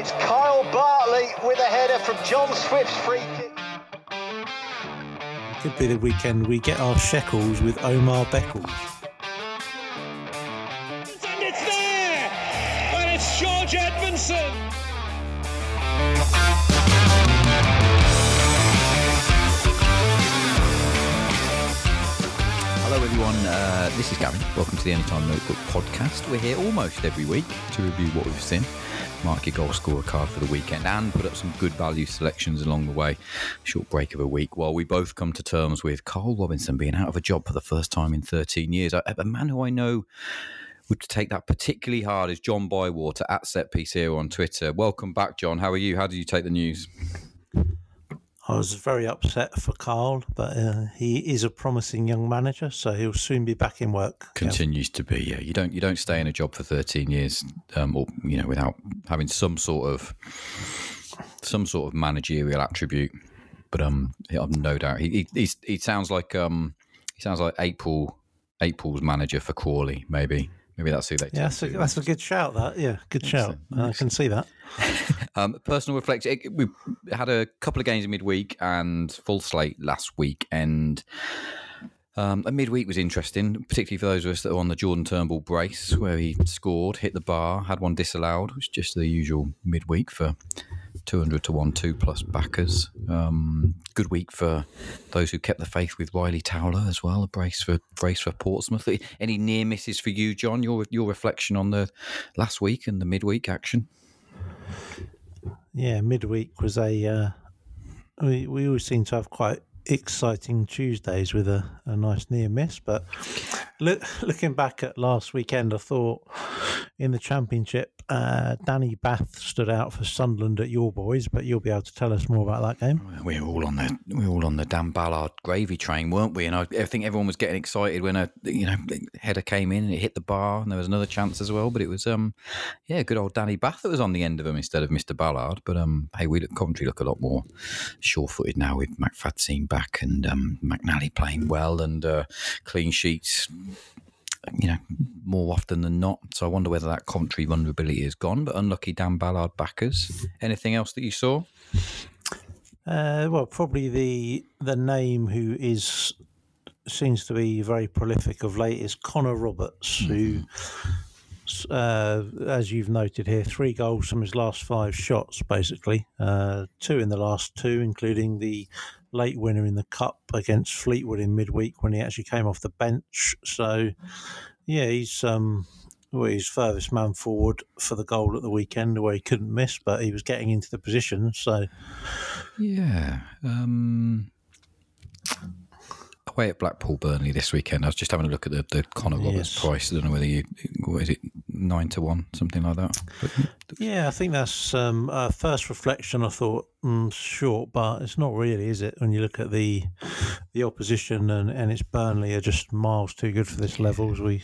It's Kyle Bartley with a header from John Swift's free kick. Could be the weekend we get our shekels with Omar Beckles. And it's there! And it's George Edmondson! Hello, everyone. Uh, this is Gavin. Welcome to the Anytime Notebook podcast. We're here almost every week to review what we've seen, mark your goal scorer card for the weekend, and put up some good value selections along the way. Short break of a week while we both come to terms with Carl Robinson being out of a job for the first time in 13 years. A, a man who I know would take that particularly hard is John Bywater at set piece here on Twitter. Welcome back, John. How are you? How did you take the news? I was very upset for Carl, but uh, he is a promising young manager, so he'll soon be back in work. continues to be. Yeah, you don't you don't stay in a job for thirteen years, um, or you know, without having some sort of some sort of managerial attribute. But um, I've no doubt he he, he sounds like um he sounds like April April's manager for Crawley. Maybe maybe that's who they. Yeah, that's a, that's a good shout. That yeah, good shout. I can see that. Um, personal reflection. We had a couple of games in midweek and full slate last week, and um, a midweek was interesting, particularly for those of us that are on the Jordan Turnbull brace, where he scored, hit the bar, had one disallowed, which is just the usual midweek for 200 to 1 2 plus backers. Um, good week for those who kept the faith with Ryley Towler as well, a brace for brace for Portsmouth. Any near misses for you, John? Your your reflection on the last week and the midweek action? Yeah, midweek was a. Uh, we we always seem to have quite exciting Tuesdays with a, a nice near miss, but look, looking back at last weekend, I thought in the championship, uh, Danny Batth stood out for Sunderland at your boys, but you'll be able to tell us more about that game. We were all on the we were all on the Dan Ballard gravy train, weren't we? And I, I think everyone was getting excited when a you know header came in and it hit the bar, and there was another chance as well. But it was um yeah, good old Danny Batth that was on the end of him instead of Mister Ballard. But um hey, we look, Coventry look a lot more sure footed now with McFadzean back and um, McNally playing well and uh, clean sheets. You know, more often than not. So I wonder whether that Coventry vulnerability is gone. But unlucky Dan Ballard backers. Anything else that you saw? Uh, well, probably the the name who is seems to be very prolific of late is Connor Roberts, who, uh, as you've noted here, three goals from his last five shots, basically, uh, two in the last two, including the late winner in the cup against Fleetwood in midweek when he actually came off the bench. So, yeah, he's um, well, he's furthest man forward for the goal at the weekend, where he couldn't miss, but he was getting into the position. So, Yeah. Um, away at Blackpool Burnley this weekend. I was just having a look at the, the Connor Roberts Yes. price. I don't know whether you, what is it, nine to one, something like that. But Yeah, I think that's um, uh, first reflection. I thought mm, short, but it's not really, is it? When you look at the the opposition and, and it's Burnley are just miles too good for this level. As we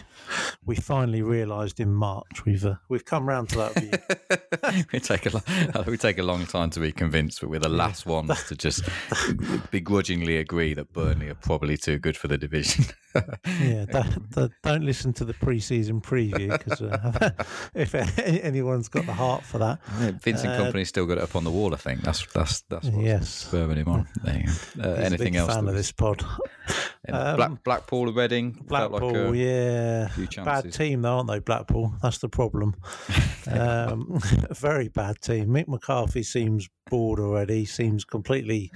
we finally realised in March, we've uh, we've come round to that view. we take a we take a long time to be convinced, but we're the last ones to just begrudgingly agree that Burnley are probably too good for the division. yeah, don't, don't- don't listen to the pre-season preview because uh, if anyone's got the heart for that, Vincent Kompany's still got it up on the wall. I think that's that's that's what's Yes. spurring him on. There you go. Uh, anything big else? fan of this pod. Uh, Black, Blackpool Reading. Blackpool, like a yeah, bad team though, aren't they? Blackpool, that's the problem. um, very bad team. Mick McCarthy seems bored already. Seems completely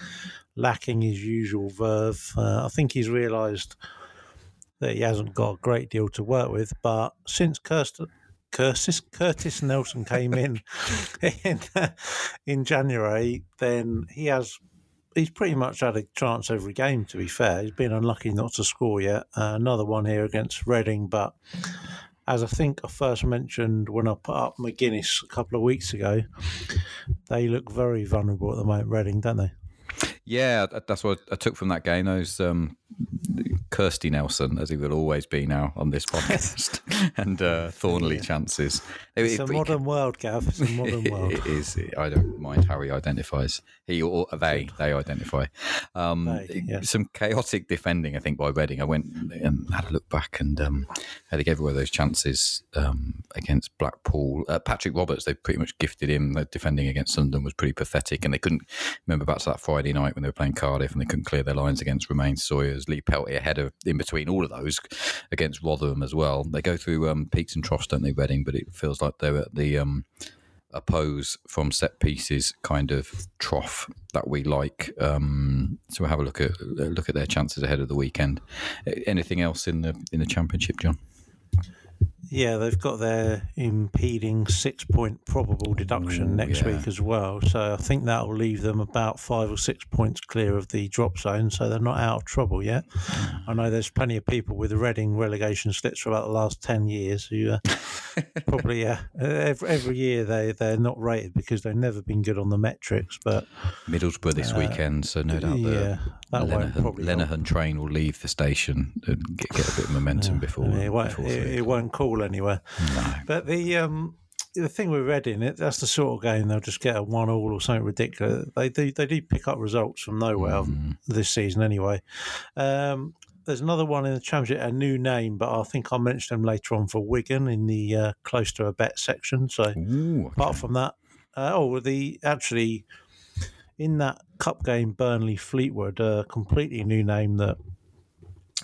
lacking his usual verve. Uh, I think he's realised that he hasn't got a great deal to work with. But since Kirsten, Curtis, Curtis Nelson came in in, in January, then he has he's pretty much had a chance every game. To be fair, he's been unlucky not to score yet. Uh, another one here against Reading, but as I think I first mentioned when I put up McGuinness a couple of weeks ago, they look very vulnerable at the moment. Reading, don't they? Yeah, that's what I took from that game. Those um, Kirsty Nelson, as he will always be now on this podcast, and uh, Thorniley chances. It's it- a modern world, Gav. It's a modern world. it is. I don't mind how he identifies. He or they, they identify. Um, They, yeah. Some chaotic defending, I think, by Reading. I went and had a look back, and um, they gave away those chances um, against Blackpool. Uh, Patrick Roberts, they pretty much gifted him. The defending against Sunderland was pretty pathetic, and they couldn't remember back to that Friday night when they were playing Cardiff, and they couldn't clear their lines against Romaine Sawyers. Lee Pelty ahead of in between all of those against Rotherham as well. They go through um, peaks and troughs, don't they, Reading? But it feels like they're at the um, oppose from set pieces kind of trough that we like. Um, so we'll have a look at look at their chances ahead of the weekend. Anything else in the in the championship, John? Yeah, they've got their impeding six point probable deduction Ooh, next yeah. week as well. So I think that will leave them about five or six points clear of the drop zone. So they're not out of trouble yet. I know there's plenty of people with Reading relegation slips for about the last 10 years who uh, probably, uh, every, every year they, they're not rated because they've never been good on the metrics. But Middlesbrough this weekend, so no doubt Uh, yeah, that won't Lenihan, probably help. Lenihan train will leave the station and get, get a bit of momentum before. It, won't, before it, it won't call anywhere. No. But the um, the thing with Reading, it that's the sort of game they'll just get a one all or something ridiculous. They do they do pick up results from nowhere this season anyway. Um, there's another one in the championship, a new name, but I think I'll mention them later on for Wigan in the uh, close to a bet section. So Ooh, apart from that, uh, oh, the actually in that cup game, Burnley Fleetwood, a completely new name that,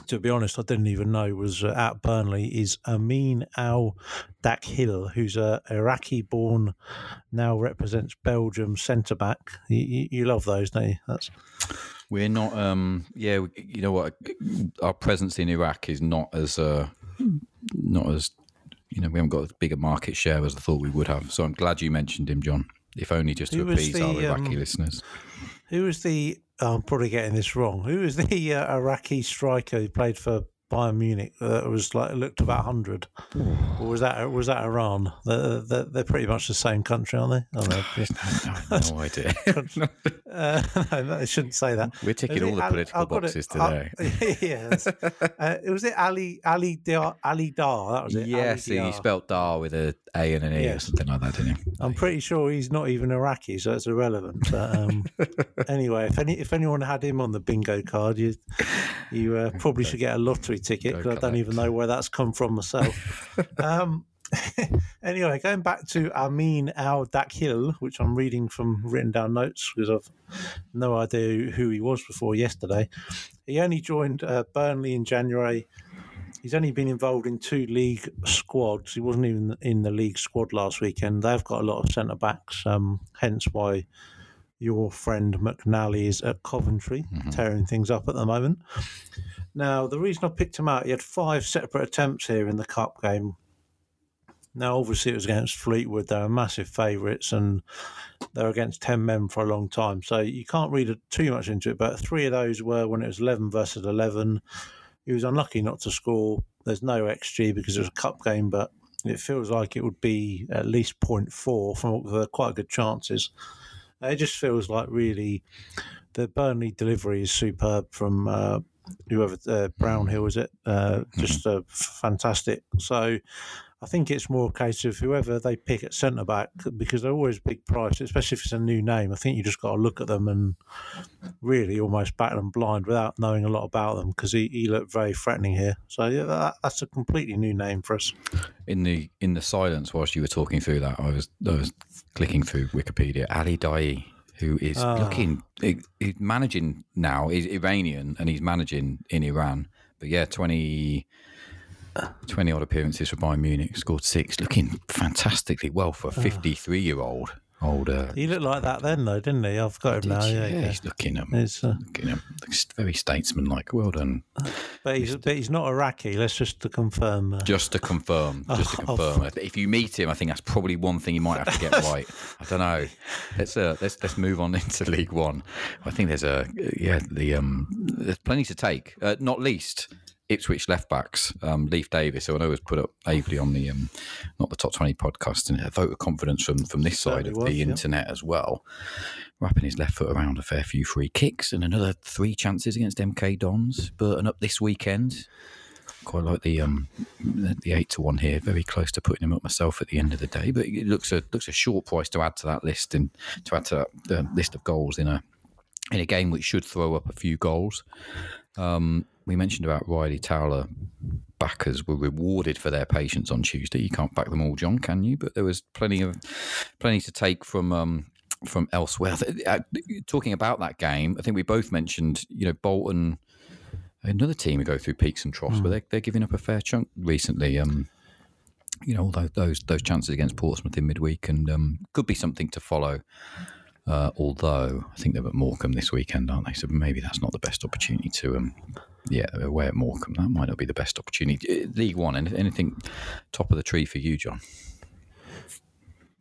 to be honest, I didn't even know was uh, at Burnley is Amin Al Dakhil, who's a Iraqi-born, now represents Belgium centre back. You, you, you love those, don't you? That's We're not. Um, yeah, you know what? Our presence in Iraq is not as uh, not as you know. We haven't got as big a market share as I thought we would have. So I'm glad you mentioned him, John. If only just to Who appease our Iraqi um, listeners. who was the. oh, I'm probably getting this wrong. Who was the uh, Iraqi striker who played for Bayern Munich? That was like looked about hundred, or was that was that Iran? They're, they're, they're pretty much the same country, aren't they? Oh, no, have no idea. uh, no, no, I shouldn't say that. We're ticking all the Ali- political I've got it- boxes uh, today. yes. Uh, it was it Ali Ali Dar Ali Dar. That was it. Yes, he spelt Dar with a A and an E or something like that, didn't he? I'm pretty sure he's not even Iraqi, so it's irrelevant. But, um, anyway, if any if anyone had him on the bingo card, you you uh, probably should get a lottery ticket because I don't even know where that's come from myself. um, anyway, going back to Ameen Al-Dakhil, which I'm reading from written down notes because I've no idea who he was before yesterday. He only joined uh, Burnley in January. He's only been involved in two league squads. He wasn't even in the league squad last weekend. They've got a lot of centre backs, um, hence why your friend McNally is at Coventry, tearing things up at the moment. Now, the reason I picked him out, he had five separate attempts here in the cup game. Now, obviously, it was against Fleetwood. They're massive favourites and they're against 10 men for a long time. So you can't read too much into it. But three of those were when it was 11 versus 11. He was unlucky not to score. There's no XG because it was a cup game, but it feels like it would be at least 0.4 from quite good chances. It just feels like really the Burnley delivery is superb from uh, whoever uh, Brownhill is it? Uh, just uh, f- fantastic. So I think it's more a case of whoever they pick at centre back because they're always big price, especially if it's a new name. I think you just got to look at them and really almost bat them blind without knowing a lot about them because he, he looked very threatening here. So yeah, that, that's a completely new name for us. In the in the silence whilst you were talking through that, I was I was clicking through Wikipedia. Ali Daei, who is Ah. looking, he- he's managing now. He's Iranian and he's managing in Iran. But yeah, 20, 20 odd appearances for Bayern Munich, scored six, looking fantastically well for a fifty-three year old older. He looked like that then, though, didn't he? I've got him now. Yeah, yeah, he's looking um, It's, uh, looking um, looks very statesmanlike. Well done. but he's but he's not Iraqi. Let's just to confirm. Uh, Just to confirm, just to Oh, confirm, if you meet him, I think that's probably one thing you might have to get right. I don't know. Let's uh, let's let's move on into League One. I think there's a yeah the um there's plenty to take. Uh, not least Ipswich left backs, um, Leif Davis, who I know was put up ably on the um, not the top twenty podcast, and a vote of confidence from from this side of was, the yeah. internet as well, wrapping his left foot around a fair few free kicks and another three chances against MK Dons. Burton up this weekend. Quite like the um the eight to one here, very close to putting him up myself at the end of the day. But it looks a looks a short price to add to that list and to add to that the list of goals in a in a game which should throw up a few goals. Um, we mentioned about Ryley Towler backers were rewarded for their patience on Tuesday. You can't back them all, John, can you? But there was plenty of plenty to take from um, from elsewhere. Uh, Talking about that game, I think we both mentioned, you know, Bolton, another team who go through peaks and troughs, but they're, they're giving up a fair chunk recently. Um, you know, although those those chances against Portsmouth in midweek and um, could be something to follow. Uh, although I think they're at Morecambe this weekend, aren't they? So maybe that's not the best opportunity to, um, yeah, they're away at Morecambe. That might not be the best opportunity. Uh, League One, anything top of the tree for you, John?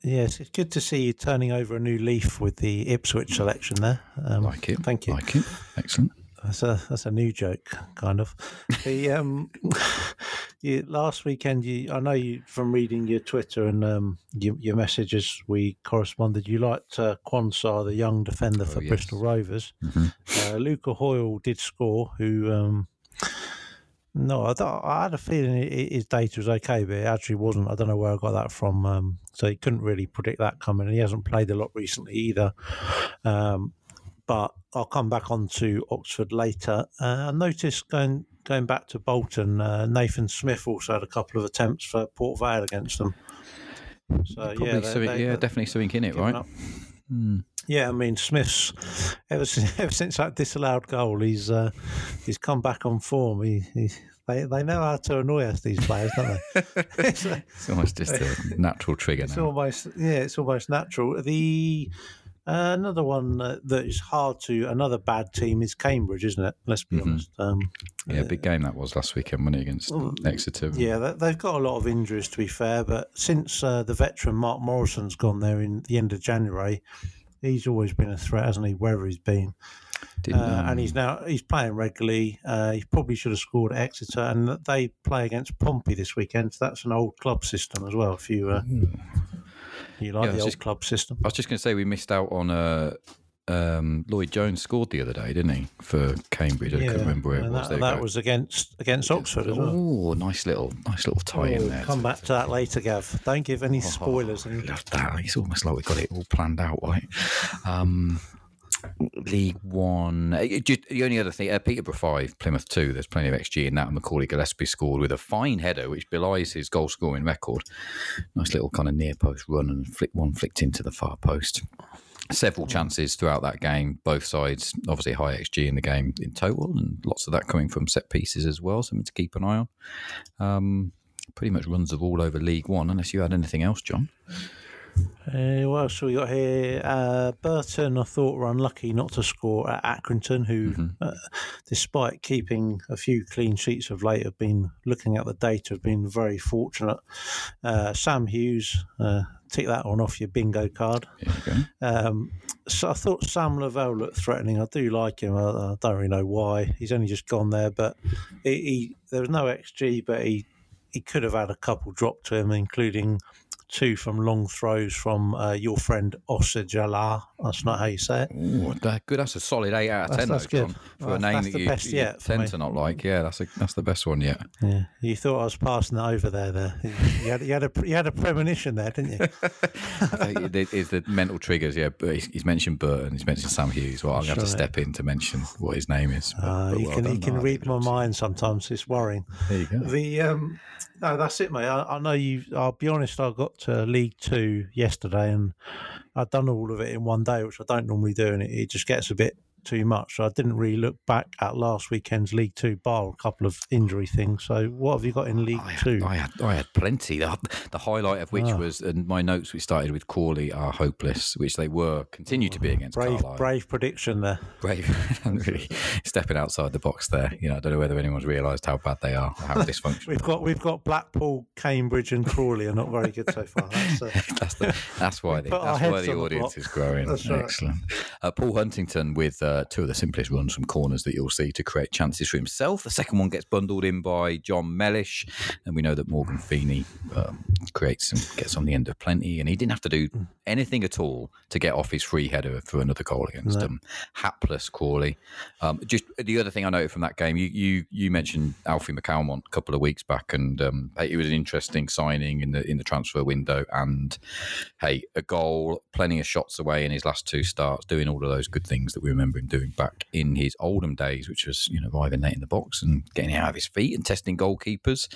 Yes, it's good to see you turning over a new leaf with the Ipswich selection there. Um, Like it? Thank you. Like it? Excellent. That's a that's a new joke, kind of. The um, you, last weekend, you I know you from reading your Twitter and um, your, your messages. We corresponded. You liked uh, Quansah, the young defender for yes. Bristol Rovers. Mhm. Uh, Luca Hoyle did score. Who um, no, I, thought, I had a feeling his data was okay, but it actually wasn't. I don't know where I got that from. Um, so he couldn't really predict that coming. And he hasn't played a lot recently either. Um, but I'll come back on to Oxford later. Uh, I noticed going going back to Bolton, uh, Nathan Smith also had a couple of attempts for Port Vale against them. So Probably yeah, they- yeah, they- definitely something in it, right? Hmm. Yeah, I mean Smith's ever since, ever since that disallowed goal, he's uh, he's come back on form. He, he they they know how to annoy us these players, don't they? it's, It's almost just a natural trigger it's now. almost yeah, it's almost natural. The uh, another one uh, that is hard to another bad team is Cambridge, isn't it? Let's be honest. Um, Yeah, big game that was last weekend, wasn't it, against Exeter? Yeah, they- they've got a lot of injuries to be fair, but since uh, the veteran Mark Morrison's gone there in the end of January, he's always been a threat, hasn't he? Wherever he's been, uh, um, and he's now he's playing regularly. Uh, he probably should have scored at Exeter, and they play against Pompey this weekend. So that's an old club system as well. If you uh, you like Yeah, the old just- club system, I was just going to say we missed out on uh, um, Lloyd Jones scored the other day, didn't he, for Cambridge? I couldn't remember where it was. that, There that was against against Oxford as well. Oh, nice little, nice little tie in Oh, there. come back to that later, Gav. Don't give any Oh, spoilers. I love that. It's almost like we've got it all planned out, right? Um, League One. uh, just- the only other thing, uh, Peterborough five, Plymouth two. There's plenty of XG in that. And Macaulay Gillesphey scored with a fine header, which belies his goal scoring record. Nice little kind of near post run and flick one flicked into the far post. Several chances throughout that game, both sides. Obviously, high XG in the game in total, and lots of that coming from set pieces as well. Something to keep an eye on. Um, pretty much runs of all over League One, unless you had anything else, John. Uh, what else have we got here? Uh, Burton, I thought, were unlucky not to score at Accrington, who, uh, despite keeping a few clean sheets of late, have been looking at the data, have been very fortunate. Uh, Sam Hughes, uh, tick that one off your bingo card. You. Um, so I thought Sam Lavelle looked threatening. I do like him. I, I don't really know why. He's only just gone there, but he, he there was no XG, but he he could have had a couple dropped to him, including two from long throws from uh, your friend Osajala. That's not how you say it. Ooh, that, good. That's a solid eight out of ten. that's though, good. John, for Well, a name that you, best you tend to not like. Yeah, that's a, that's the best one yet. Yeah, you thought I was passing that over there. There, you had, you had a you had a premonition there, didn't you? it is the mental triggers. Yeah, but he's, he's mentioned Burton. He's mentioned Sam Hughes. Well, I'm going to have to step in to mention what his name is. but- Uh, but you well can done. you can read my mind sometimes. It's worrying. There you go. The um, no, that's it, mate. I, I know you. I'll be honest. I got to League Two yesterday, and I'd done all of it in one day, which I don't normally do, and it, it just gets a bit too much. So I didn't really look back at last weekend's League Two, bar a couple of injury things. So what have you got in League I Two? I had I had plenty. The, the highlight of which Ah. was, and my notes which started with Crawley are hopeless, which they were, continue to be against brave, Carlisle. brave prediction there. brave, really stepping outside the box there. You know, I don't know whether anyone's realised how bad they are, how dysfunctional. We've got we've got Blackpool, Cambridge, and Crawley are not very good so far. That's, uh, that's the, that's why the, that's why the on the audience is growing. Right. Excellent. Uh, Paul Huntington with uh, uh, two of the simplest runs from corners that you'll see to create chances for himself. The second one gets bundled in by John Mellish, and we know that Morgan Feeney um, creates and gets on the end of plenty, and he didn't have to do anything at all to get off his free header for another goal against them. Hapless Crawley. Um, just the other thing I noted from that game, you you you mentioned Alfie McCalmont a couple of weeks back, and um, it was an interesting signing in the in the transfer window, and hey, a goal, plenty of shots away in his last two starts, doing all of those good things that we remember doing back in his Oldham days, which was you know arriving late in the box and getting out of his feet and testing goalkeepers.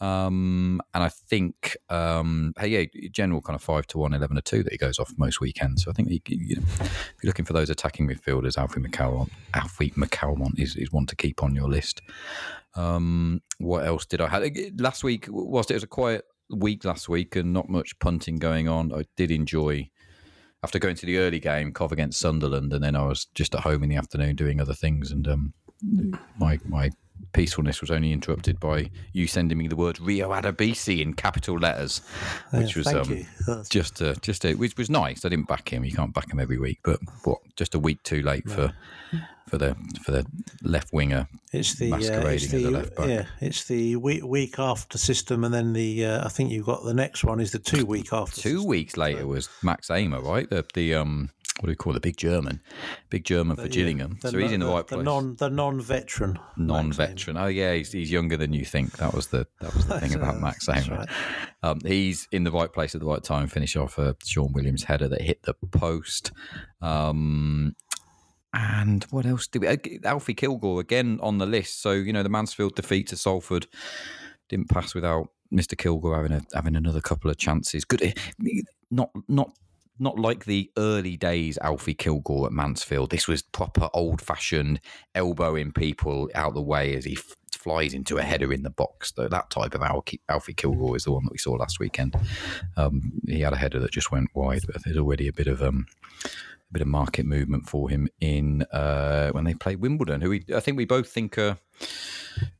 Um, and I think um, hey, yeah, general kind of five to one, 11 to two that he goes off most weekends. So I think you, know, if you're looking for those attacking midfielders, Alfie McCalmont, Alfie McCalmont is, is one to keep on your list. Um, what else did I have last week? Whilst it was a quiet week last week and not much punting going on, I did enjoy after going to the early game, Cov against Sunderland, and then I was just at home in the afternoon doing other things, and um, my my peacefulness was only interrupted by you sending me the word Rio Adebisi in capital letters, which was um, just a, just a, which was nice. I didn't back him. You can't back him every week, but what? Just a week too late for for the for the left winger. It's the uh, it's masquerading as the a left back. yeah, it's the week week after system, and then the uh, I think you've got the next one is the two week after. Two system. weeks later was Max Ehmer, right? The the um what do we call it? the big German, big German for Gillingham. The so he's in the, right the place. non the non veteran non-veteran. Oh yeah, he's, he's younger than you think. That was the that was the thing about Max right. Um, he's in the right place at the right time. Finish off a Sean Williams header that hit the post. Um, and what else did we? uh, Alfie Kilgour again on the list. So you know the Mansfield defeat to Salford didn't pass without Mr. Kilgour having a, having another couple of chances. Good, not not not like the early days Alfie Kilgour at Mansfield. This was proper old fashioned elbowing people out the way as he f- flies into a header in the box. Though that type of Alfie, Alfie Kilgour is the one that we saw last weekend. Um, he had a header that just went wide, but there's already a bit of um, a bit of market movement for him in uh, when they play Wimbledon. Who we, I think we both think are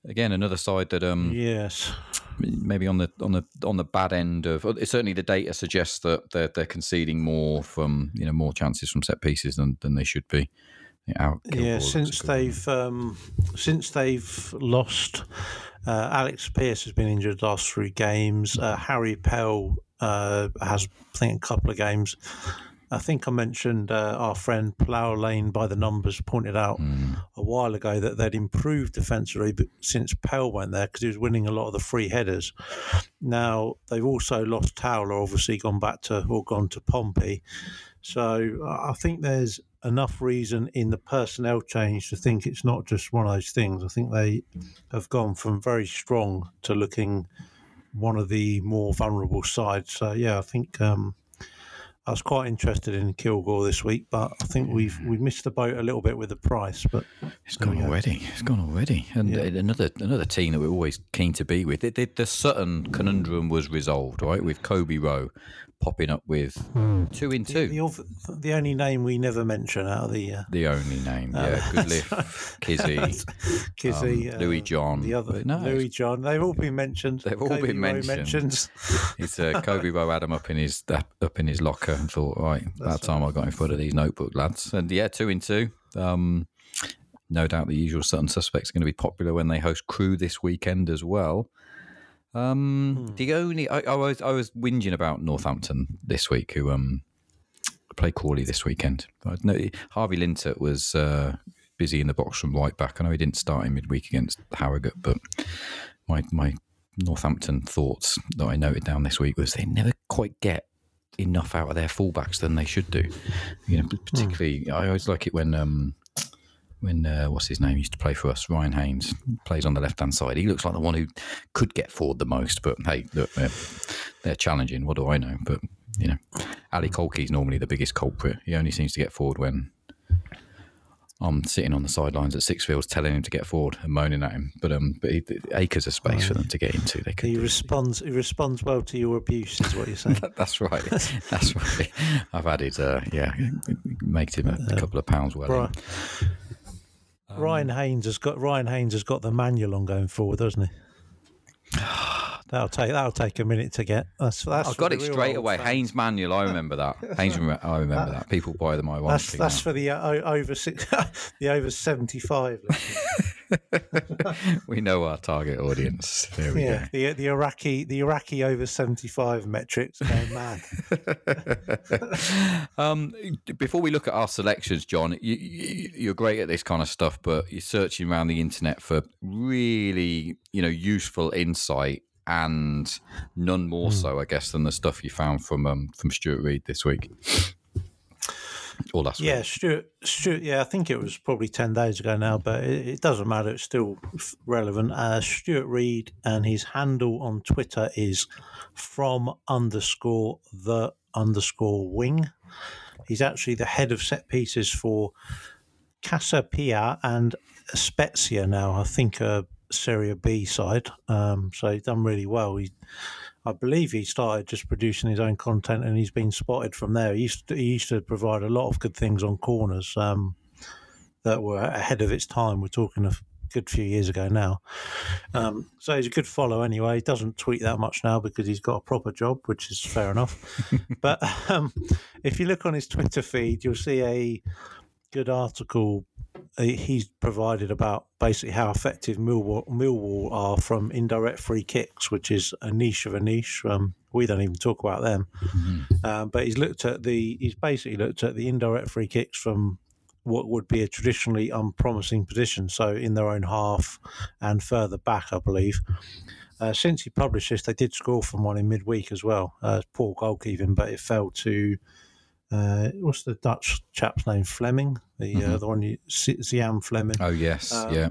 again another side that um, Yes, maybe on the on the on the bad end of certainly the data suggests that they're, they're conceding more from you know more chances from set pieces than, than they should be. Yeah, Al- yeah. Since they've um, since they've lost, uh, Alex Pearce has been injured last three games. Uh, Harry Pell uh, has I think a couple of games. I think I mentioned uh, our friend Plough Lane by the numbers pointed out Hmm. a while ago that they'd improved defensively but since Pell went there because he was winning a lot of the free headers. Now they've also lost Towler, obviously gone back to or gone to Pompey. So I think there's enough reason in the personnel change to think it's not just one of those things. I think they have gone from very strong to looking one of the more vulnerable sides. So yeah, I think um, I was quite interested in Kilgour this week, but I think we've we've missed the boat a little bit with the price. But It's gone already. It's gone already. And uh, another another team that we're always keen to be with. The, the, the Sutton conundrum was resolved, right? With Coby Rowe popping up with two in two. the, ov- the only name we never mention out of the uh, The only name, yeah. Goodliffe, Kizzi, Kizzi, um, Louis uh, John. the other no, Louis John, they've all been mentioned. They've all Coby been mentioned. mentioned. It's uh, Coby Rowe had him up in his up in his locker and thought, right, about time I got in front of these notebook lads. And yeah, two in two. Um, no doubt the usual Sutton suspects are going to be popular when they host Crewe this weekend as well. Um, The only I, I was I was whinging about Northampton this week, who um played Crawley this weekend. Know Harvey Lintott was uh, busy in the box from right back. I know he didn't start in midweek against Harrogate, but my my Northampton thoughts that I noted down this week was they never quite get enough out of their fullbacks than they should do. You know, particularly I always like it when um when uh, what's his name used to play for us, Ryan Haynes plays on the left hand side. He looks like the one who could get forward the most. But hey, look, they're, they're challenging. What do I know? But you know, Ali Koiki's normally the biggest culprit. He only seems to get forward when I'm sitting on the sidelines at Sixfields telling him to get forward and moaning at him. But um, but he, acres of space for them to get into. They could. He responds. He responds well to your abuse, is what you're saying. That's right. That's right. I've added, uh, yeah, makes him a couple of pounds well. right. Ryan Haynes has got Ryan Haynes has got the manual on going forward, doesn't he? That'll take that'll take a minute to get. That's that's. I got it straight away. fans. Haynes Manual, I remember that. Haynes, I remember that. People buy them ironically. That's that's now. for the uh, over six, the over seventy five. we know our target audience. There we Yeah, the the Iraqi the Iraqi over seventy five metrics go mad. um, before we look at our selections, John, you, you, you're great at this kind of stuff, but you're searching around the internet for really, you know, useful insight, and none more so, I guess, than the stuff you found from um, from Stuart Reed this week. Or last Yeah, week. Stuart, Stuart. Yeah, I think it was probably ten days ago now, but it, it doesn't matter. It's still relevant. Uh, Stuart Reed and his handle on Twitter is from underscore the underscore wing. He's actually the head of set pieces for Casa Pia and Spezia now. I think a Serie B side. Um, so he's done really well. He, I believe he started just producing his own content, and he's been spotted from there. He used to, he used to provide a lot of good things on corners um, that were ahead of its time. We're talking a good few years ago now. Um, so he's a good follow anyway. He doesn't tweet that much now because he's got a proper job, which is fair enough. but um, if you look on his Twitter feed, you'll see a good article he's provided about basically how effective Millwall, Millwall are from indirect free kicks, which is a niche of a niche. Um, we don't even talk about them, um, but he's looked at the he's basically looked at the indirect free kicks from what would be a traditionally unpromising position, so in their own half and further back, I believe. Uh, since he published this, they did score from one in midweek as well. Uh, poor goalkeeping, but it fell to uh, what's the Dutch chap's name? Flemming, the uh, the one you Zian Flemming Oh yes, yeah.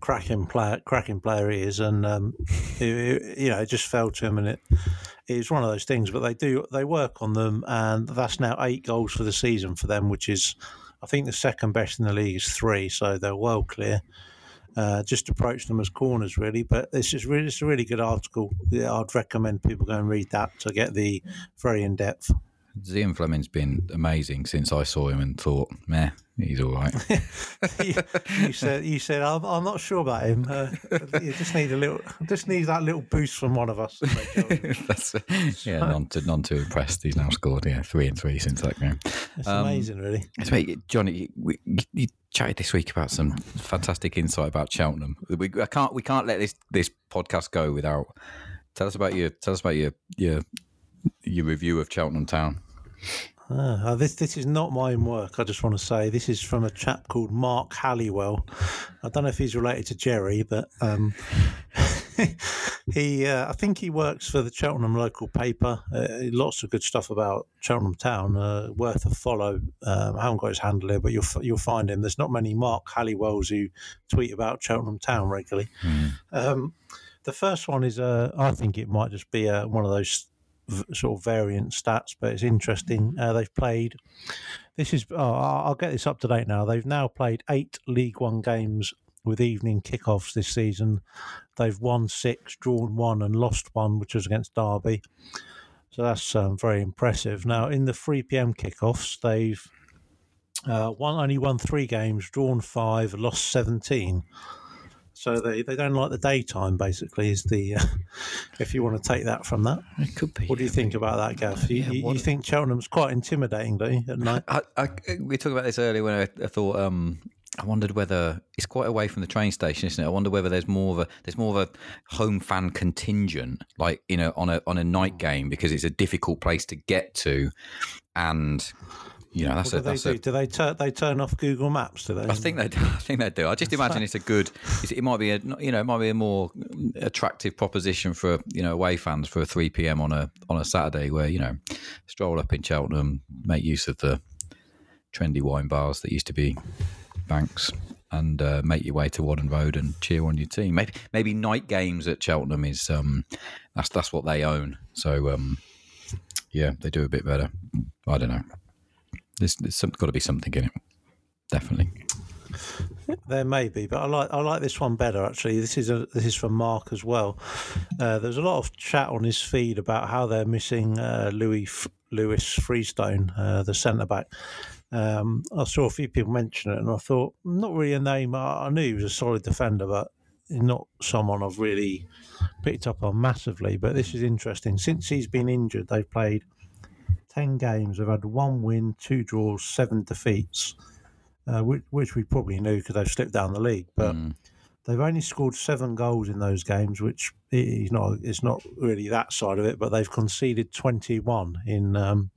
cracking player, cracking player he is, and um, it, it- you know, it just fell to him, and it it's one of those things. But they do they work on them, and that's now eight goals for the season for them, which is, I think, the second best in the league is three, so they're well clear. Uh, just approach them as corners, really. But it's just really, it's a really good article. Yeah, I'd recommend people go and read that to get the very in depth. Zian Flemming's been amazing since I saw him and thought, meh, he's all right. you, you said you said I'm, I'm not sure about him. Uh, you just need a little, just need that little boost from one of us. to make it- That's yeah, none too none too impressed. He's now scored yeah three and three since that game. It's Um, amazing, really. So, Johnny, we, you chatted this week about some fantastic insight about Cheltenham. We I can't we can't let this this podcast go without tell us about your tell us about your your your review of Cheltenham Town. Ah, uh, this this is not my own work. I just want to say this is from a chap called Mark Halliwell. I don't know if he's related to Jerry, but um, he uh, I think he works for the Cheltenham local paper. Uh, lots of good stuff about Cheltenham Town. Uh, worth a follow. Um, I haven't got his handle here, but you'll you'll find him. There's not many Mark Halliwells who tweet about Cheltenham Town regularly. Um, the first one is uh, I think it might just be uh, one of those sort of variant stats, but it's interesting. Uh, they've played. This is. Oh, I'll get this up to date now. They've now played eight League One games with evening kickoffs this season. They've won six, drawn one, and lost one, which was against Derby. So that's um, very impressive. Now in the three pm kickoffs, they've uh, won only won three games, drawn five, lost seventeen. So they, they don't like the daytime. Basically, is the uh, if you want to take that from that. It could be. What do you think about that, Gav? You, Yeah, you, you think Cheltenham's quite intimidating, do you, at night? I, I, we talked about this earlier when I, I thought um, I wondered whether it's quite away from the train station, isn't it? I wonder whether there's more of a there's more of a home fan contingent, like you know, on a on a night game because it's a difficult place to get to, and you know that's What a do they that's do? a. Do they turn they turn off Google Maps? Do they? I think they do. I think they do. I just imagine it's a good. It might be a you know it might be a more attractive proposition for you know away fans for a three pm on a on a Saturday where you know stroll up in Cheltenham, make use of the trendy wine bars that used to be banks, and uh, make your way to Whaddon Road and cheer on your team. Maybe maybe night games at Cheltenham is um that's that's what they own. So um yeah, they do a bit better. I don't know. There's, there's got to be something in it. Definitely. There may be, but I like I like this one better actually. This is a this is from Mark as well. Uh, there's a lot of chat on his feed about how they're missing uh, Louis Lewis Freestone, uh, the centre back. Um, I saw a few people mention it, and I thought not really a name. I, I knew he was a solid defender, but not someone I've really picked up on massively, but this is interesting. Since he's been injured, they've played 10 games. They've had one win, two draws, seven defeats, uh, which, which, we probably knew because they've slipped down the league. But mm. they've only scored seven goals in those games, which is not it's not really that side of it. But they've conceded 21 in um,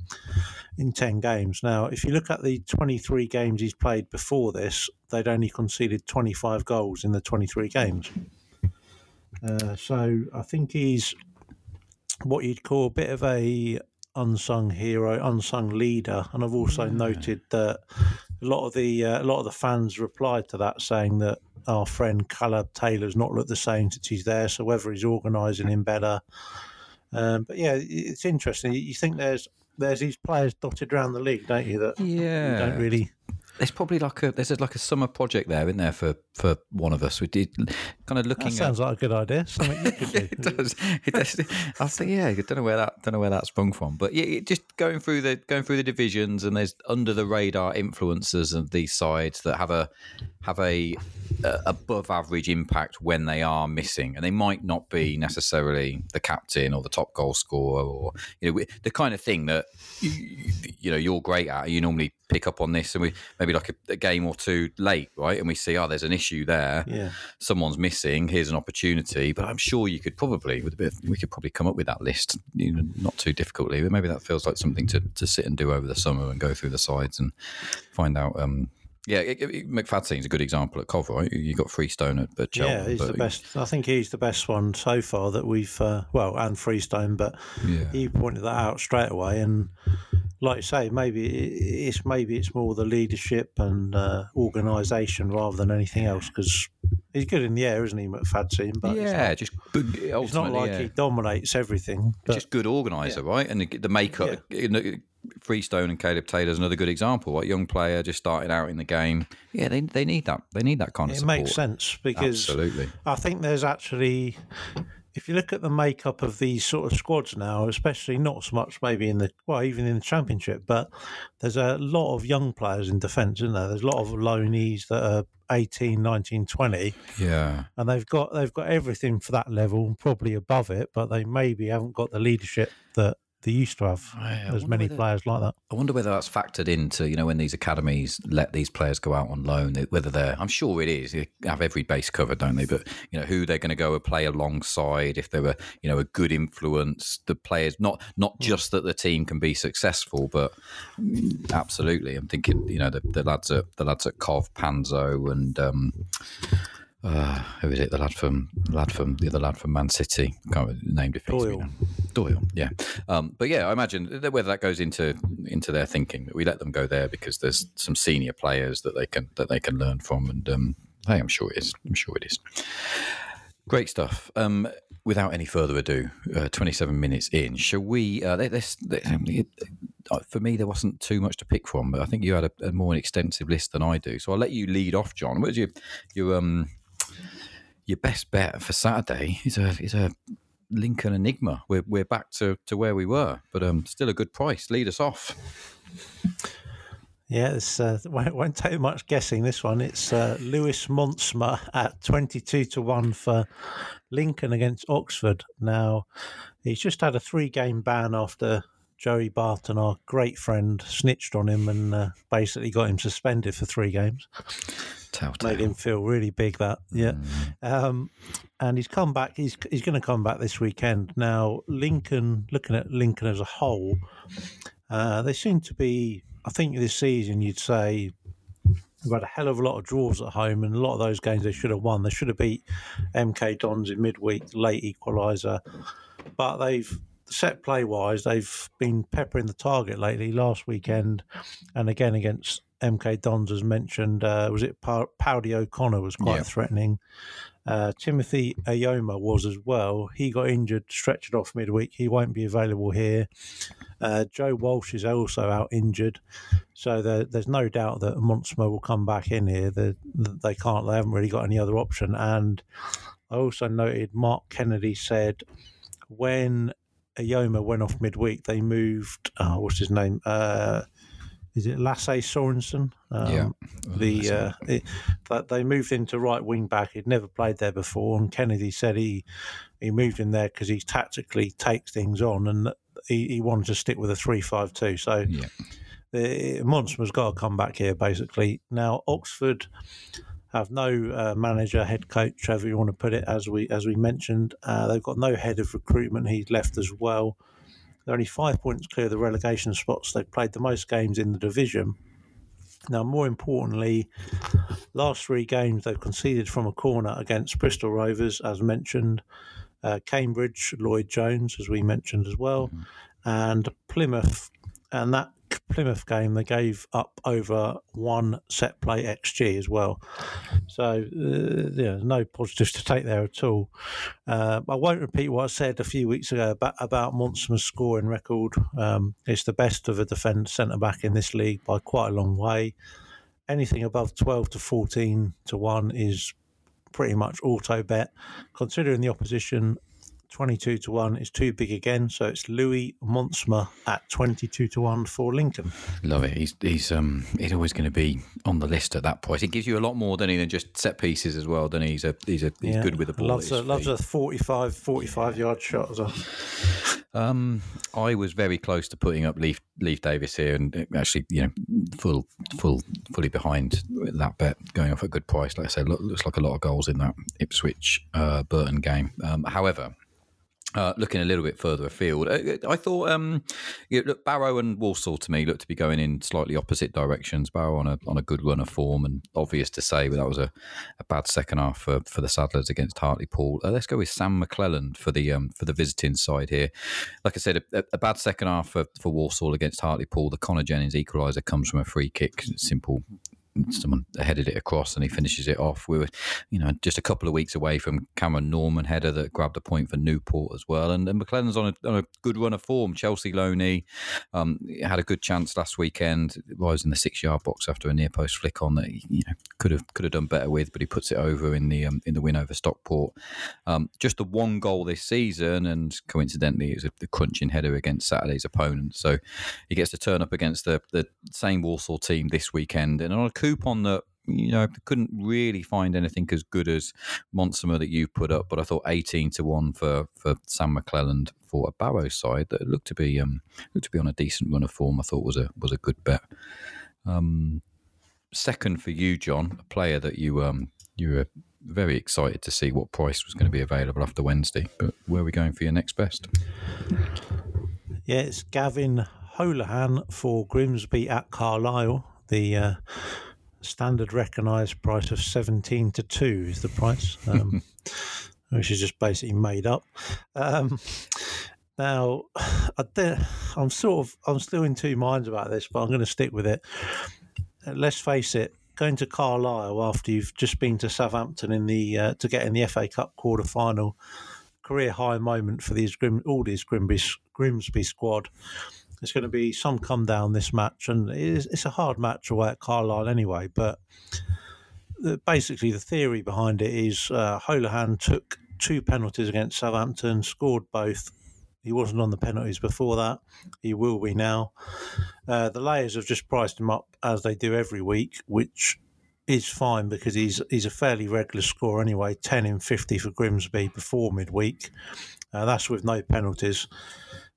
in 10 games. Now, if you look at the 23 games he's played before this, they'd only conceded 25 goals in the 23 games. Uh, so I think he's what you'd call a bit of a unsung hero, unsung leader, and I've also noted that a lot of the uh, a lot of the fans replied to that saying that our friend Caleb Taylor's not looked the same since he's there. So whether he's organising him better, um, but yeah, it's interesting. You think there's there's these players dotted around the league, don't you? That yeah, you don't really there's probably like a there's like a summer project there in there, for for one of us? We did kind of looking. That sounds at, like a good idea. Something you could do. it does. It does. I think yeah. I don't know where that don't know where that sprung from, but yeah, just going through the going through the divisions, and there's under the radar influencers of these sides that have a have a, a above average impact when they are missing, and they might not be necessarily the captain or the top goal scorer or you know the kind of thing that you, you know you're great at. You normally pick up on this, and we maybe like a, a game or two late, right? And we see oh, there's an issue there. Yeah, someone's missing. Here's an opportunity, but I'm sure you could probably with a bit. Of, we could probably come up with that list, you know, not too difficultly. But maybe that feels like something to to sit and do over the summer and go through the sides and find out um, yeah, it, it, McFadzean's a good example at Cov, right? You got Freestone at, at Cheltenham. Yeah, he's the best. I think he's the best one so far that we've uh, well, and Freestone, but yeah. he pointed that out straight away. And like you say, maybe it's maybe it's more the leadership and uh, organisation rather than anything else because he's good in the air, isn't he, McFadzean? But yeah, just it's not like yeah. he dominates everything. But, just good organizer, yeah. right? And the, the makeup. Yeah. Freestone and Caleb Taylor's another good example. What young player just starting out in the game? Yeah, they they need that. They need that kind of. It support. makes sense because absolutely. I think there's actually, if you look at the makeup of these sort of squads now, especially not so much maybe in the well even in the championship, but there's a lot of young players in defence, isn't there? There's a lot of loanees that are 18 19 20 yeah and they've got they've got everything for that level probably above it but they maybe haven't got the leadership that they used to have as many whether, players like that. I wonder whether that's factored into you know when these academies let these players go out on loan, whether they're I'm sure it is. They have every base covered, don't they? But you know who they're going to go and play alongside if they were you know a good influence. The players not not hmm. just that the team can be successful, but absolutely. I'm thinking you know the, the lads at the lads at Cov, Panzo, and. Um, uh, who is it? The lad from lad from the other lad from Man City. I Can't remember, the name defeats Doyle. me Doyle, yeah. Um, but yeah, I imagine whether that goes into into their thinking that we let them go there because there's some senior players that they can that they can learn from, and um, hey, I'm sure it is. I'm sure it is. Great stuff. Um, without any further ado, uh, 27 minutes in, shall we? Uh, this, this, it, uh, for me, there wasn't too much to pick from, but I think you had a, a, more extensive list than I do. So I'll let you lead off, John. What was your, your um, your best bet for Saturday is a is a Lincoln Enigma. We're we're back to, to where we were, but um, still a good price. Lead us off. Yeah, it's, uh, won't, won't take much guessing. This one, it's uh, Lewis Montsma at twenty-two to one for Lincoln against Oxford. Now, he's just had a three-game ban after Joey Barton, our great friend, snitched on him and uh, basically got him suspended for three games. Telltale. Made him feel really big. That yeah, mm. um, and he's come back. He's he's going to come back this weekend. Now Lincoln, looking at Lincoln as a whole, uh, they seem to be. I think this season you'd say they've had a hell of a lot of draws at home, and a lot of those games they should have won. They should have beat MK Dons in midweek, late equaliser, but they've set play wise, they've been peppering the target lately. Last weekend, and again against MK Dons, as mentioned, uh, was it pa- Paudie O'Connor was quite threatening. Uh, Timothy Eyoma was as well. He got injured, stretched off midweek. He won't be available here. Uh, Joe Walsh is also out injured, so there, there's no doubt that Montsma will come back in here. They, they can't. They haven't really got any other option. And I also noted Mark Kennedy said when Eyoma went off midweek, they moved. Oh, what's his name? Uh, is it Lasse Sorensen? Um, Yeah. The uh, it, that they moved into right wing back. He'd never played there before, and Kennedy said he he moved in there because he tactically takes things on, and he, he wanted to stick with a three-five-two. So Yeah. the Montsma's got to come back here basically. Now Oxford have no uh, manager, head coach, however you want to put it. As we as we mentioned, uh, they've got no head of recruitment. He's left as well. They're only five points clear of the relegation spots. They've played the most games in the division. Now, more importantly, last three games they've conceded from a corner against Bristol Rovers, as mentioned, uh, Cambridge, Lloyd Jones, as we mentioned as well, and Plymouth. And that Plymouth game, they gave up over one set play XG as well. So, uh, yeah, no positives to take there at all. Uh, I won't repeat what I said a few weeks ago about, about Montsma's scoring record. Um, it's the best of a defence centre back in this league by quite a long way. Anything above 12 to 14 to 1 is pretty much auto bet. Considering the opposition, 22 to 1 is too big again. So it's Lewis Montsma at 22 to 1 for Lincoln. Love it. He's he's um he's always going to be on the list at that point. He gives you a lot more, than he, than just set pieces as well. Then he's a he's a he's Yeah. good with the ball. Loves a, loves a 45, 45 yard shot as well. Um, I was very close to putting up Leif Leif Davis here, and actually, you know, full full fully behind that bet, going off at a good price. Like I said, look, looks like a lot of goals in that Ipswich uh, Burton game. Um, however. Uh, looking a little bit further afield, uh, I thought um, you know, look, Barrow and Walsall to me looked to be going in slightly opposite directions. Barrow on a on a good run of form, and obvious to say, that was a, a bad second half for, for the Saddlers against Hartlepool. Uh, let's go with Sam McClelland for the um, for the visiting side here. Like I said, a, a bad second half for, for Walsall against Hartlepool. The Connor Jennings equaliser comes from a free kick, simple someone headed it across and he finishes it off. We were, you know, just a couple of weeks away from Cameron Norman header that grabbed a point for Newport as well. And, and McLennan's on a, on a good run of form. Chelsea Loney um, had a good chance last weekend. Was in the six yard box after a near post flick on that he, you know could have could have done better with, but he puts it over in the um, in the win over Stockport. Um, just the one goal this season, and coincidentally, it was a crunching header against Saturday's opponent. So he gets to turn up against the the same Walsall team this weekend, and on a coupon that you know couldn't really find anything as good as Montsma that you put up, but I thought eighteen to one for for Sam McClelland for a Barrow side that looked to be um looked to be on a decent run of form. I thought was a was a good bet. Um, second for you, John, a player that you um you were very excited to see what price was going to be available after Wednesday. But where are we going for your next best? Yeah, it's Gavan Holohan for Grimsby at Carlisle. The uh, standard recognised price of 17 to 2 is the price, um, which is just basically made up. Um, now, I I'm sort of, I'm still in two minds about this, but I'm going to stick with it. Let's face it, going to Carlisle after you've just been to Southampton in the uh, to get in the FA Cup quarter final, career high moment for these Grim, all these Grimsby Grimsby squad. There's going to be some come down this match, and it is, it's a hard match away at Carlisle anyway. But the, basically, the theory behind it is uh, Holohan took two penalties against Southampton, scored both. He wasn't on the penalties before that. He will be now. Uh, the layers have just priced him up as they do every week, which is fine because he's he's a fairly regular scorer anyway. Ten in fifty for Grimsby before midweek. Uh, that's with no penalties.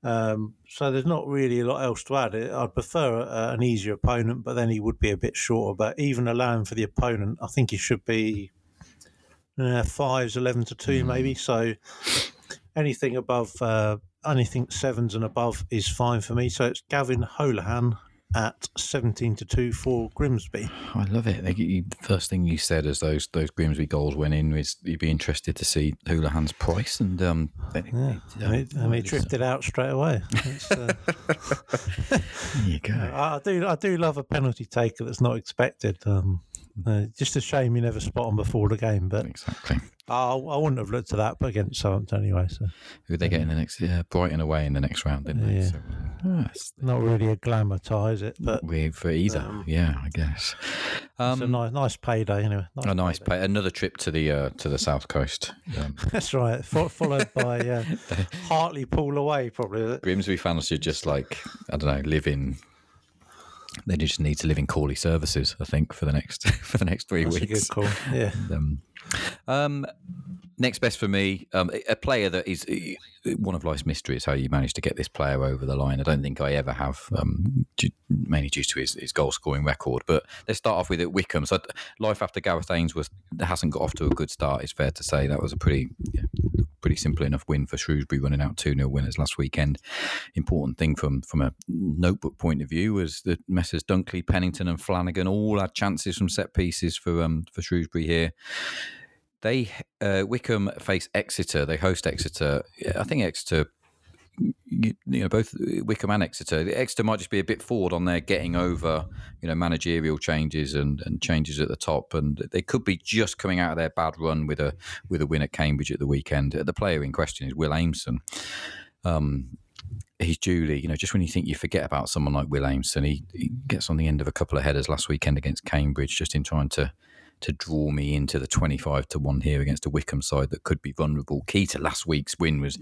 Um, so there's not really a lot else to add. I'd prefer uh, an easier opponent, but then he would be a bit shorter. But even allowing for the opponent, I think he should be uh, fives, eleven to two, maybe. So anything above, uh, anything sevens and above is fine for me. So it's Gavan Holohan at seventeen to two for Grimsby. I love it. The first thing you said as those those Grimsby goals went in was you'd be interested to see Holohan's price, and um, it- Yeah, it- and it, and it it's- drifted out straight away. Uh, There you go. I I do, I do love a penalty taker that's not expected. Um, uh, just a shame you never spot on before the game, but Exactly. I, I wouldn't have looked at that but against Southampton anyway. So Who they get in the next? Yeah, Brighton away in the next round, didn't they? Yeah. So, ah, it's- not really a glamour tie, is it? But we for either. Um, yeah, I guess. it's a Um, nice, nice payday anyway. a nice pay. Another trip to the uh, to the south coast. Um, That's right. Fo- followed by uh, Hartlepool away, probably. Grimsby fans should just like I don't know live in They just need to live in Corley services, I think, for the next for the next three That's a weeks. good call. Yeah. Um, um, next best for me, um, a player that is one of life's mysteries. How you managed to get this player over the line? I don't think I ever have, um, mainly due to his, his goal scoring record. But let's start off with it. Wycombe. So life after Gareth Ainsworth hasn't got off to a good start. It's fair to say that was a pretty yeah, pretty simple enough win for Shrewsbury, running out two 0 winners last weekend. Important thing from from a notebook point of view was that Messrs Dunkley, Pennington, and Flanagan all had chances from set pieces for um for Shrewsbury here they uh, Wycombe face Exeter. They host Exeter. I think Exeter. You, you, know, both Wycombe and Exeter. Exeter might just be a bit forward on their getting over, you know, managerial changes and, and changes at the top, and they could be just coming out of their bad run with a with a win at Cambridge at the weekend. The player in question is Will Aimson. Um, he's duly, you know, just when you think you forget about someone like Will Aimson, he, he gets on the end of a couple of headers last weekend against Cambridge, just in trying to to draw me into the 25 to 1 here against a Wycombe side that could be vulnerable. Key to last week's win was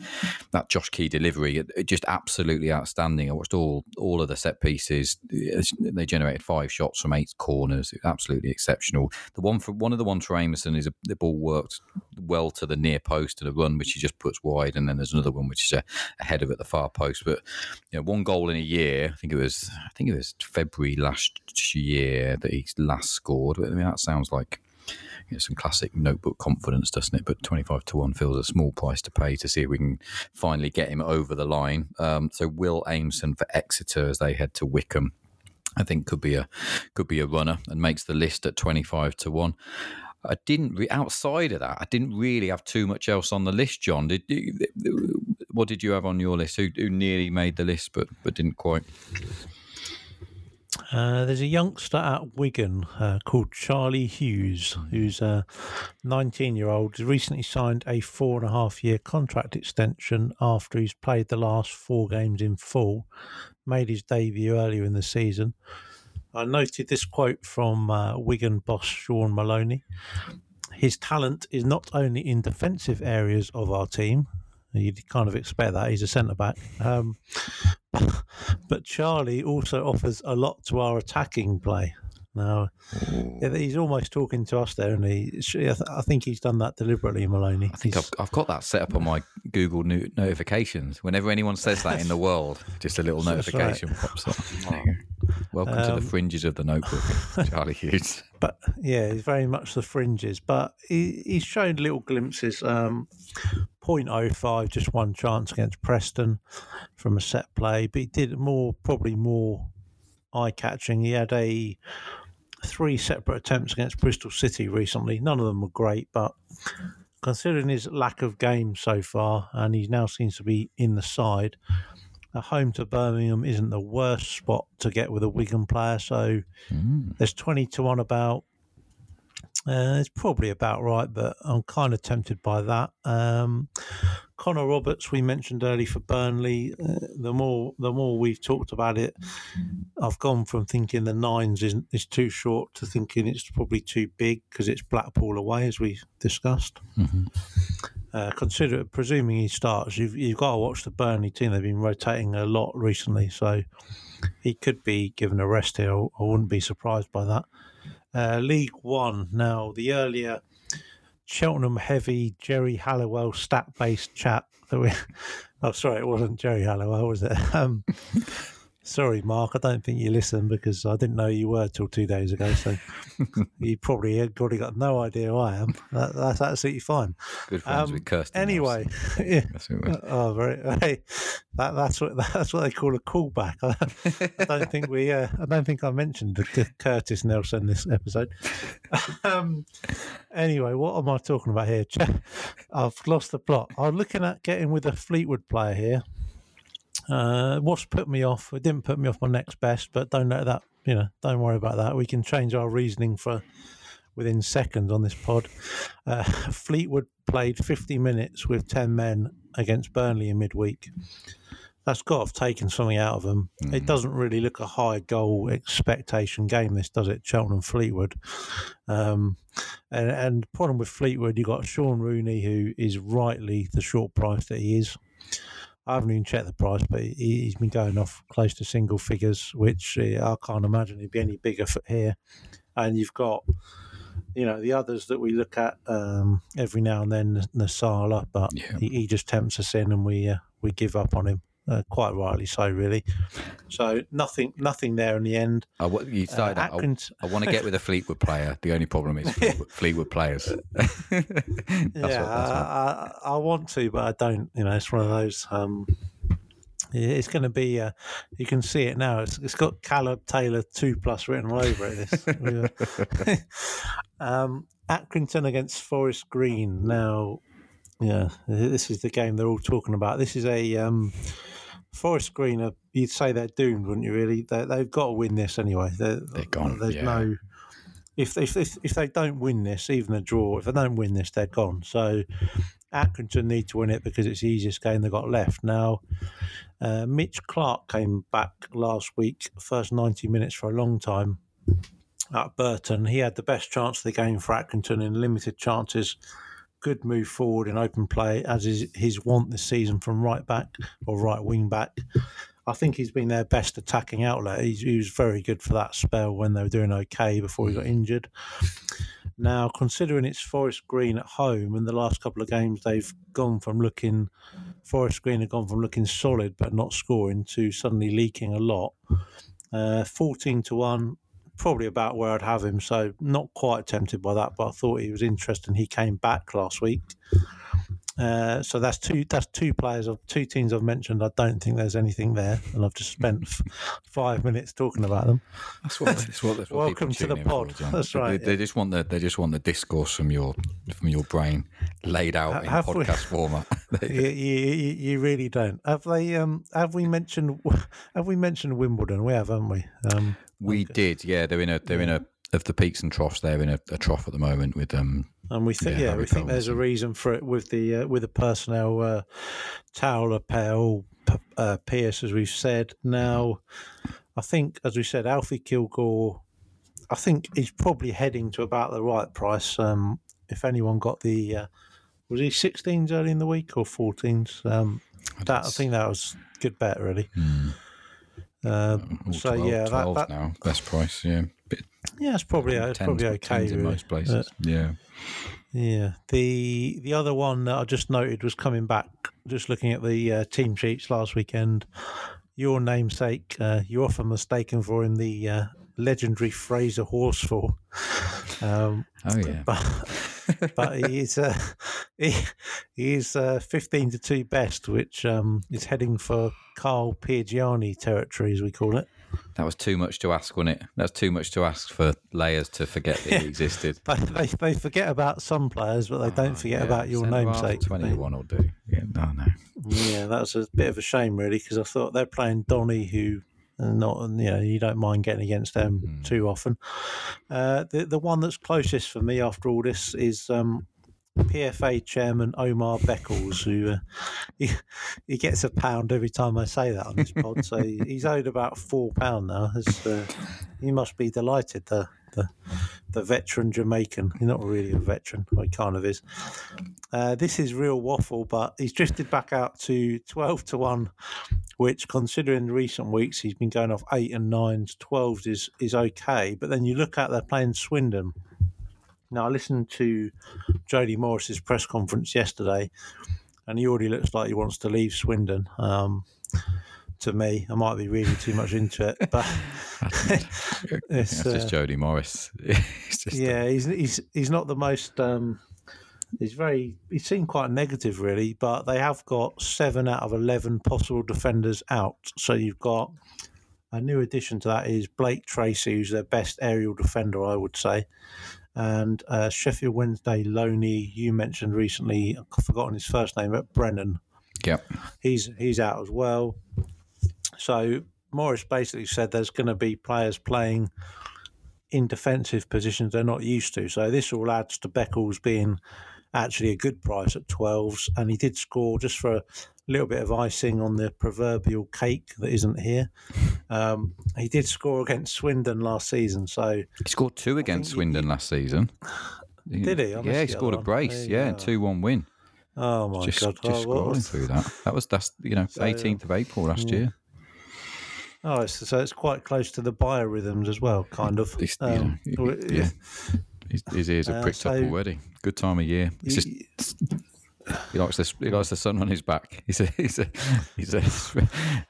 that Josh Key delivery, it, it just absolutely outstanding. I watched all all of the set pieces. They generated five shots from eight corners, absolutely exceptional. The one for one of the ones for Aimson is a, the ball worked well to the near post and a run which he just puts wide, and then there's another one which is a, a header at the far post. But you know, one goal in a year. I think it was I think it was February last year that he last scored. I mean that sounds like you know, some classic notebook confidence, doesn't it? But 25 to 1 feels a small price to pay to see if we can finally get him over the line. Um, so Will Aimson for Exeter as they head to Wycombe. I think could be a could be a runner and makes the list at 25 to 1. I didn't re- outside of that. I didn't really have too much else on the list. John, did what did you have on your list? Who, who nearly made the list but but didn't quite? Uh, there's a youngster at Wigan uh, called Charlie Hughes, who's a 19 year old. He's recently signed a four and a half year contract extension after he's played the last four games in full. Made his debut earlier in the season. I noted this quote from uh, Wigan boss Shaun Maloney. His talent is not only in defensive areas of our team, You'd kind of expect that he's a centre back. Um, but Charlie also offers a lot to our attacking play. Now, he's almost talking to us there, and he. I think he's done that deliberately, Maloney. I think I've, I've, got that set up on my Google notifications. Whenever anyone says that in the world, just a little notification right. pops up. Welcome um, to the um, fringes of the notebook, Charlie Hughes. But yeah, he's very much the fringes. But he, he's shown little glimpses. Um, 0.05, just one chance against Preston from a set play, but he did more, probably more eye catching. He had a three separate attempts against Bristol City recently. None of them were great, but considering his lack of game so far, and he now seems to be in the side, a home to Birmingham isn't the worst spot to get with a Wigan player. So mm. there's 20 to 1 about. Uh, it's probably about right, but I'm kind of tempted by that. Um, Connor Roberts, we mentioned early for Burnley. Uh, the more the more we've talked about it, I've gone from thinking the nines is is too short to thinking it's probably too big because it's Blackpool away, as we discussed. Mm-hmm. Uh, consider presuming he starts, you've you've got to watch the Burnley team. They've been rotating a lot recently, so he could be given a rest here. I wouldn't be surprised by that. Uh, League One now. The earlier Cheltenham heavy Jerry Halliwell stat based chat that we. Oh, sorry, it wasn't Jerry Halliwell, was it? Um, sorry, Mark, I don't think you listened because I didn't know you were till two days ago. So you probably had probably got no idea who I am. That, that's absolutely fine. Good friends um, with Kirsten. Anyway, yeah. Oh, very. Hey, that, that's what that's what they call a callback. I, I don't think we. Uh, I don't think I mentioned the Curtis Nelson this episode. Um, anyway, what am I talking about here? I've lost the plot. I'm looking at getting with a Fleetwood player here. Uh, what's put me off? It didn't put me off my next best, but don't let that. You know, don't worry about that. We can change our reasoning for within seconds on this pod. Uh, Fleetwood played 50 minutes with 10 men against Burnley in midweek. That's got to have taken something out of them. Mm. It doesn't really look a high goal expectation game, this does it? Cheltenham Fleetwood. Um, and, and the problem with Fleetwood, you've got Shaun Rooney, who is rightly the short price that he is. I haven't even checked the price, but he, he's been going off close to single figures, which uh, I can't imagine he'd be any bigger for here. And you've got, you know, the others that we look at um, every now and then, Nsiala, but Yeah. he, he just tempts us in, and we uh, we give up on him. Uh, quite rightly so, really. So nothing, nothing there in the end. I, you started Uh, out, I- I, want to get with a Fleetwood player. The only problem is Fleetwood, Fleetwood players. yeah, what. I, I, I want to, but I don't. You know, it's one of those. Um, it's going to be. Uh, you can see it now. It's, it's got Caleb Taylor two plus written all over it. This. um, Accrington against Forest Green. Now, yeah, this is the game they're all talking about. This is a um, Forest Green. Are, you'd say they're doomed, wouldn't you? Really, they, they've got to win this anyway. They're, They're gone, There's yeah. no. If, if if if they don't win this, even a draw, if they don't win this, they're gone. So Accrington need to win it because it's the easiest game they've got left. Now, uh, Mitch Clark came back last week, first 90 minutes for a long time at Burton. He had the best chance of the game for Accrington in limited chances. Good move forward in open play, as is his want this season from right back or right wing back. I think he's been their best attacking outlet. He's, he was very good for that spell when they were doing okay before he got injured. Now, considering it's Forest Green at home, and the last couple of games they've gone from looking, Forest Green have gone from looking solid but not scoring to suddenly leaking a lot. Uh, 14 to 1, probably about where I'd have him. So, not quite tempted by that, but I thought he was interesting. He came back last week. Uh, so that's two. That's two players of two teams I've mentioned. I don't think there's anything there, and I've just spent f- five minutes talking about them. That's what, that's what, that's what Welcome to the in for, pod. That's They- right, They, yeah. just want the they just want the discourse from your from your brain laid out in have we- podcast format. you, you, you you really don't. Have they? Um, have we mentioned? Have we mentioned Wimbledon? We have, haven't we? Um, we did, yeah. They're in a they're in a of the peaks and troughs. They're in a, a trough at the moment with um. and we think, Yeah, yeah, we think there's a reason for it with the uh, with the personnel. Uh, Towler, Pell, P- uh, Pearce, as we've said. Now, I think, as we said, Alfie Kilgour. I think he's probably heading to about the right price. Um, if anyone got the, uh, was he 16s early in the week or 14s? Um, that I think that was good bet really. Uh, all so 12 yeah, that, 12 that now best price. Yeah, Bit, yeah, it's probably it's probably 10s okay. in really. most places. yeah, Yeah, the the other one that I just noted was coming back. Just looking at the uh, team sheets last weekend, your namesake, uh, you're often mistaken for him, the uh, legendary Fraser Horsfall. Um, oh yeah. but but he's uh, he, he's uh, fifteen to two best, which um, is heading for Carl Piergianni territory, as we call it. That was too much to ask, wasn't it? That's too much to ask for layers to forget that he existed. They, they they forget about some players, but they don't forget Yeah, about your half, namesake. Twenty-one will do. Yeah, no, no. Yeah, that was a bit of a shame, really, because I thought they're playing Donny, who uh, not you know you don't mind getting against them too often. Uh, the the one that's closest for me after all this is um, PFA chairman Omar Beckles, who uh, he, he gets a pound every time I say that on this pod. so he- he's owed about four pound now. It's, uh, he must be delighted. The the the veteran Jamaican. He's not really a veteran. Well, he kind of is. Uh, this is real waffle, but he's drifted back out to 12 to 1, which, considering recent weeks, he's been going off 8 and 9s, 12s is, is okay. But then you look at they're playing Swindon. Now, I listened to Jody Morris's press conference yesterday, and he already looks like he wants to leave Swindon. Um, to me, I might be reading too much into it, but it's, That's just uh, Jody Morris. It's just, yeah, he's he's he's not the most. Um, he's very. He seemed quite negative, really. But they have got seven out of eleven possible defenders out. So you've got a new addition to that is Blake Tracy, who's their best aerial defender, I would say. And uh, Sheffield Wednesday Loney, you mentioned recently. I've forgotten his first name, but Brennan Yep. he's he's out as well. So Morris basically said there's going to be players playing in defensive positions they're not used to. So this all adds to Beckles being actually a good price at 12s, and he did score just for a little bit of icing on the proverbial cake that isn't here. Um, he did score against Swindon last season, so He scored two against Swindon last season. Did he? I yeah, he scored a brace. There Yeah, two one win. Oh my just god! just oh, scrolling through that. That was that's you know So, 18th of April last year. Oh, it's, so it's quite close to the biorhythms as well, kind of. Um, yeah. His, his ears are Uh, pricked up already. Good time of year. It's just he likes the he likes the sun on his back. He's a he's a he's a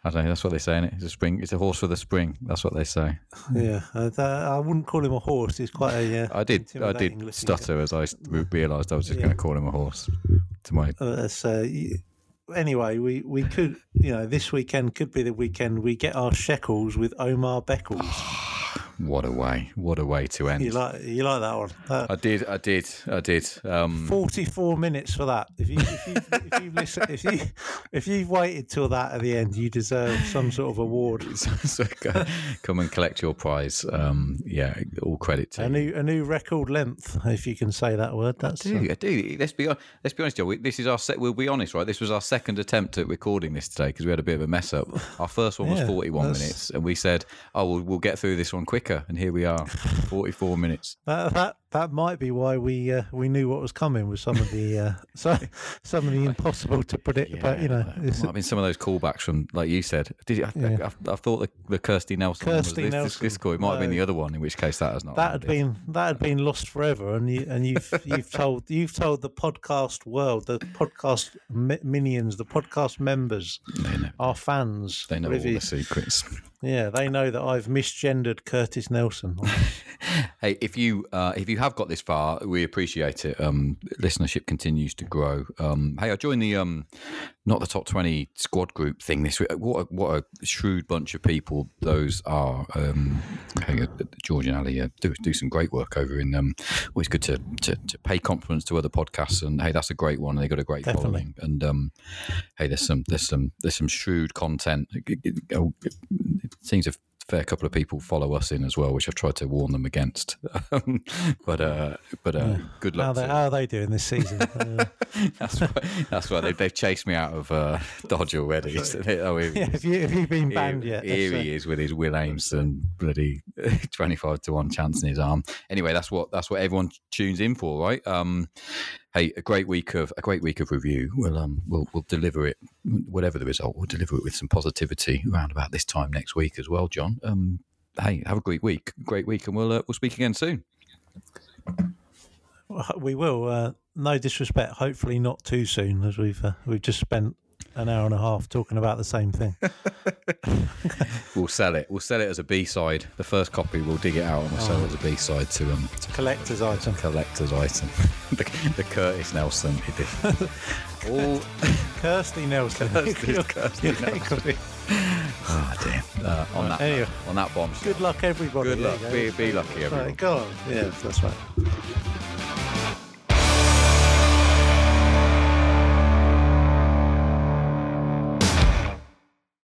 I don't know. That's what they say. In it, it's a spring. It's a horse for the spring. That's what they say. yeah, uh, I wouldn't call him a horse. He's quite a. Uh, I did I did stutter as I realised I was just Yeah. going to call him a horse. To my. Uh, so anyway, we we could you know this weekend could be the weekend we get our shekels with Omar Beckles. what a way! What a way to end. you like you like that one? That, I did. I did. I did. Um, 44 minutes for that. If you if you if you listen, if you if you've waited till that at the end, you deserve some sort of award. so go, come and collect your prize. Um, yeah, all credit to A new a new record length, if you can say that word. That's I do, I do. Let's be let's be honest, Joe. This is our set. We'll be honest, right? This was our second attempt at recording this today because we had a bit of a mess up. Our first one was forty-one that's- minutes, and we said, "Oh, we'll, we'll get through this one quicker." And here we are, forty-four minutes. That, that that might be why we uh, we knew what was coming with some of the uh, so, some of the impossible to predict. but you know, it it's, might have been some of those callbacks from, like you said. Did you, I, Yeah. I, I, thought the, the Kirsty Nelson one was Kirsty this, this, Nelson, this call. It might have been the other one, in which case that has not. that had been that had been lost forever, and you and you've you've told you've told the podcast world, the podcast mi- minions, the podcast members, our fans, they know all the secrets. yeah, they know that I've misgendered Curtis Nelson. Hey, if you uh, if you have got this far, we appreciate it. Um, listenership continues to grow. Um, hey, I joined the um, not the top twenty squad group thing this week. What a, what a shrewd bunch of people those are. Um, hey, uh, George and Ali uh, do do some great work over in. Um, always good to, to to pay compliments to other podcasts, and hey, that's a great one. They got a great Definitely. following, and um, hey, there's some there's some there's some shrewd content. It, it- it- it seems a fair couple of people follow us in as well, which I've tried to warn them against. Um, but uh, but uh, good How luck. they, to- how are they doing this season? Uh, that's why, that's why they, they've chased me out of uh, Dodge already. So they- oh, here, yeah, have you have you been here- banned yet? here he is with his Will Aimson bloody twenty-five to one chance in his arm. Anyway, that's what that's what everyone tunes in for, right? Um, hey, a great week of a great week of review. We'll um we'll we'll deliver it, whatever the result. We'll deliver it with some positivity around about this time next week as well, John. Um, hey, have a great week, great week, and we'll uh, we'll speak again soon. we will. Uh, no disrespect. Hopefully, not too soon, as we've uh, we've just spent an hour and a half talking about the same thing. We'll sell it. We'll sell it as a B side. The first copy, we'll dig it out and we'll sell it as a B side to um to Collector's item. collector's item, the, the Curtis Nelson edition. All Kirsty Nelson. Kirsty- Kirsty Yeah, it could be. oh dear. Uh, on that Anyway. on that bombshell. Good luck, everybody. Good luck. go. Be, be lucky, everyone. Right, go on. Yeah, that's right.